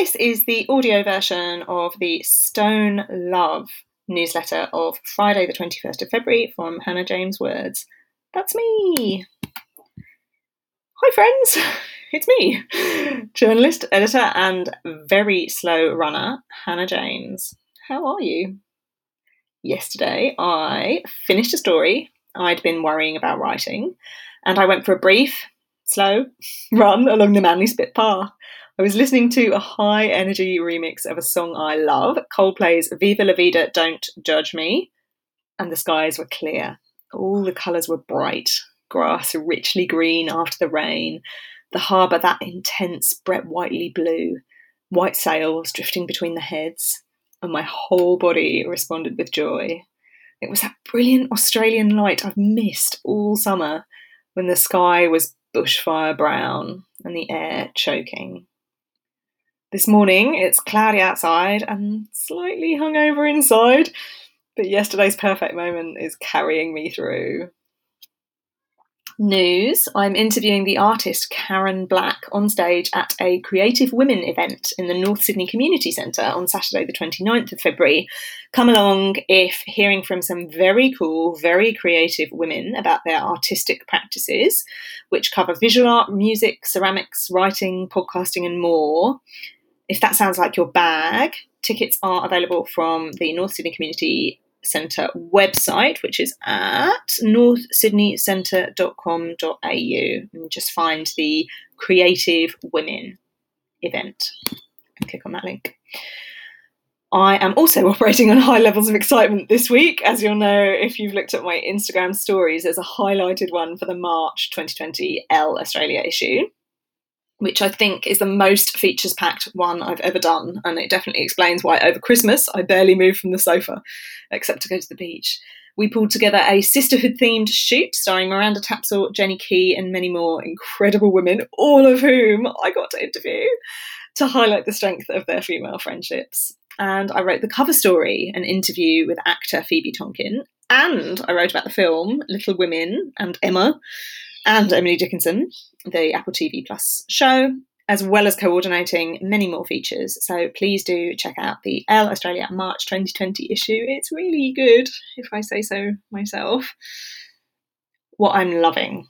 This is the audio version of the Stone Love newsletter of Friday, the 21st of February from Hannah James Words. That's me. Hi, friends. It's me, journalist, editor, and very slow runner, Hannah James. How are you? Yesterday, I finished a story I'd been worrying about writing, and I went for a brief, slow run along the Manly Spit path. I was listening to a high energy remix of a song I love, Coldplay's Viva la Vida Don't Judge Me, and the skies were clear. All the colours were bright, grass richly green after the rain, the harbour that intense Brett Whiteley blue, white sails drifting between the heads, and my whole body responded with joy. It was that brilliant Australian light I've missed all summer when the sky was bushfire brown and the air choking. This morning it's cloudy outside and slightly hungover inside, but yesterday's perfect moment is carrying me through. News I'm interviewing the artist Karen Black on stage at a Creative Women event in the North Sydney Community Centre on Saturday, the 29th of February. Come along if hearing from some very cool, very creative women about their artistic practices, which cover visual art, music, ceramics, writing, podcasting, and more. If that sounds like your bag, tickets are available from the North Sydney Community Centre website, which is at northsydneycentre.com.au, and just find the Creative Women event and click on that link. I am also operating on high levels of excitement this week. As you'll know, if you've looked at my Instagram stories, there's a highlighted one for the March 2020 Elle Australia issue which I think is the most features packed one I've ever done. And it definitely explains why over Christmas I barely moved from the sofa, except to go to the beach. We pulled together a sisterhood themed shoot starring Miranda Tapsell, Jenny Key, and many more incredible women, all of whom I got to interview to highlight the strength of their female friendships. And I wrote the cover story, an interview with actor Phoebe Tonkin, and I wrote about the film Little Women and Emma, and Emily Dickinson, the Apple TV Plus show, as well as coordinating many more features. So please do check out the Elle Australia March 2020 issue. It's really good, if I say so myself. What I'm loving.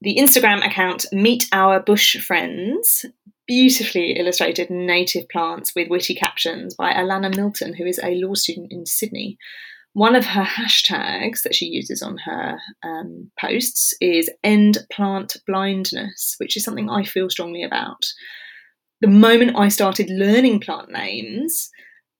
The Instagram account Meet Our Bush Friends, beautifully illustrated native plants with witty captions by Alana Milton, who is a law student in Sydney. One of her hashtags that she uses on her um, posts is end plant blindness, which is something I feel strongly about. The moment I started learning plant names,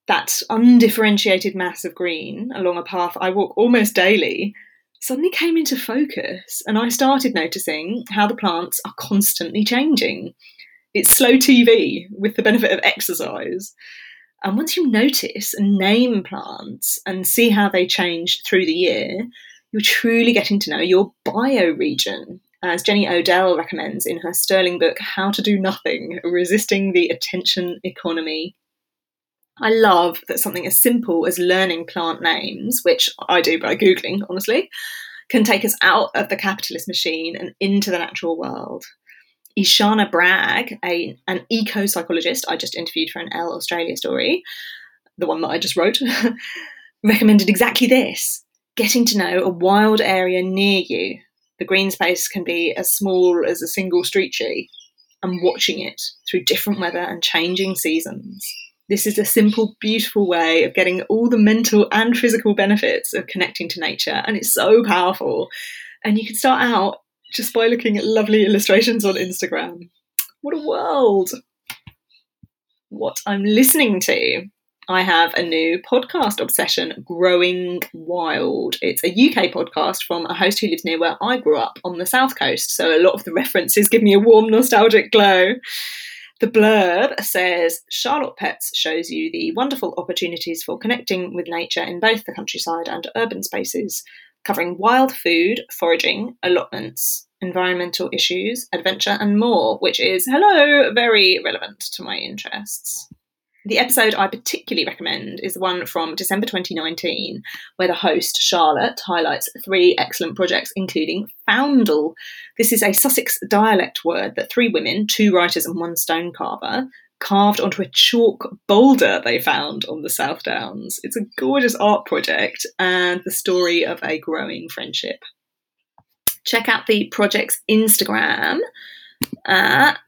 that undifferentiated mass of green along a path I walk almost daily suddenly came into focus, and I started noticing how the plants are constantly changing. It's slow TV with the benefit of exercise. And once you notice and name plants and see how they change through the year, you're truly getting to know your bioregion, as Jenny Odell recommends in her sterling book, How to Do Nothing Resisting the Attention Economy. I love that something as simple as learning plant names, which I do by Googling, honestly, can take us out of the capitalist machine and into the natural world. Ishana Bragg, a, an eco psychologist I just interviewed for an Elle Australia story, the one that I just wrote, recommended exactly this getting to know a wild area near you. The green space can be as small as a single street tree, and watching it through different weather and changing seasons. This is a simple, beautiful way of getting all the mental and physical benefits of connecting to nature, and it's so powerful. And you can start out just by looking at lovely illustrations on Instagram. What a world! What I'm listening to. I have a new podcast obsession, Growing Wild. It's a UK podcast from a host who lives near where I grew up on the south coast, so a lot of the references give me a warm, nostalgic glow. The blurb says Charlotte Pets shows you the wonderful opportunities for connecting with nature in both the countryside and urban spaces covering wild food, foraging, allotments, environmental issues, adventure, and more, which is, hello, very relevant to my interests. The episode I particularly recommend is the one from December 2019, where the host, Charlotte, highlights three excellent projects, including Foundle. This is a Sussex dialect word that three women, two writers and one stone carver, carved onto a chalk boulder they found on the South Downs. It's a gorgeous art project and the story of a growing friendship. Check out the project's Instagram at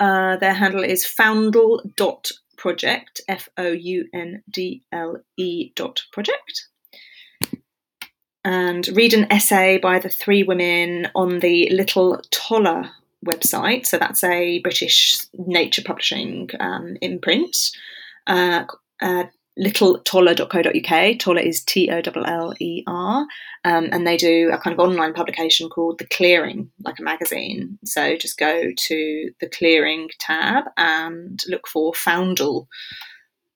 uh, their handle is foundle.project, F O U N D L E dot project. And read an essay by the three women on the Little Toller website. So that's a British nature publishing um, imprint. Uh, uh, littletoller.co.uk. Toller is T O L L E R. Um, and they do a kind of online publication called The Clearing, like a magazine. So just go to the Clearing tab and look for Foundle,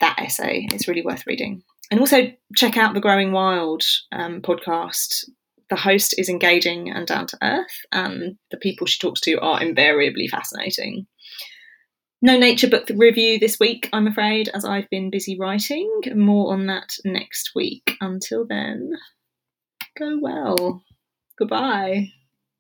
that essay. It's really worth reading. And also check out the Growing Wild um, podcast the host is engaging and down to earth, and the people she talks to are invariably fascinating. No nature book review this week, I'm afraid, as I've been busy writing. More on that next week. Until then, go well. Goodbye.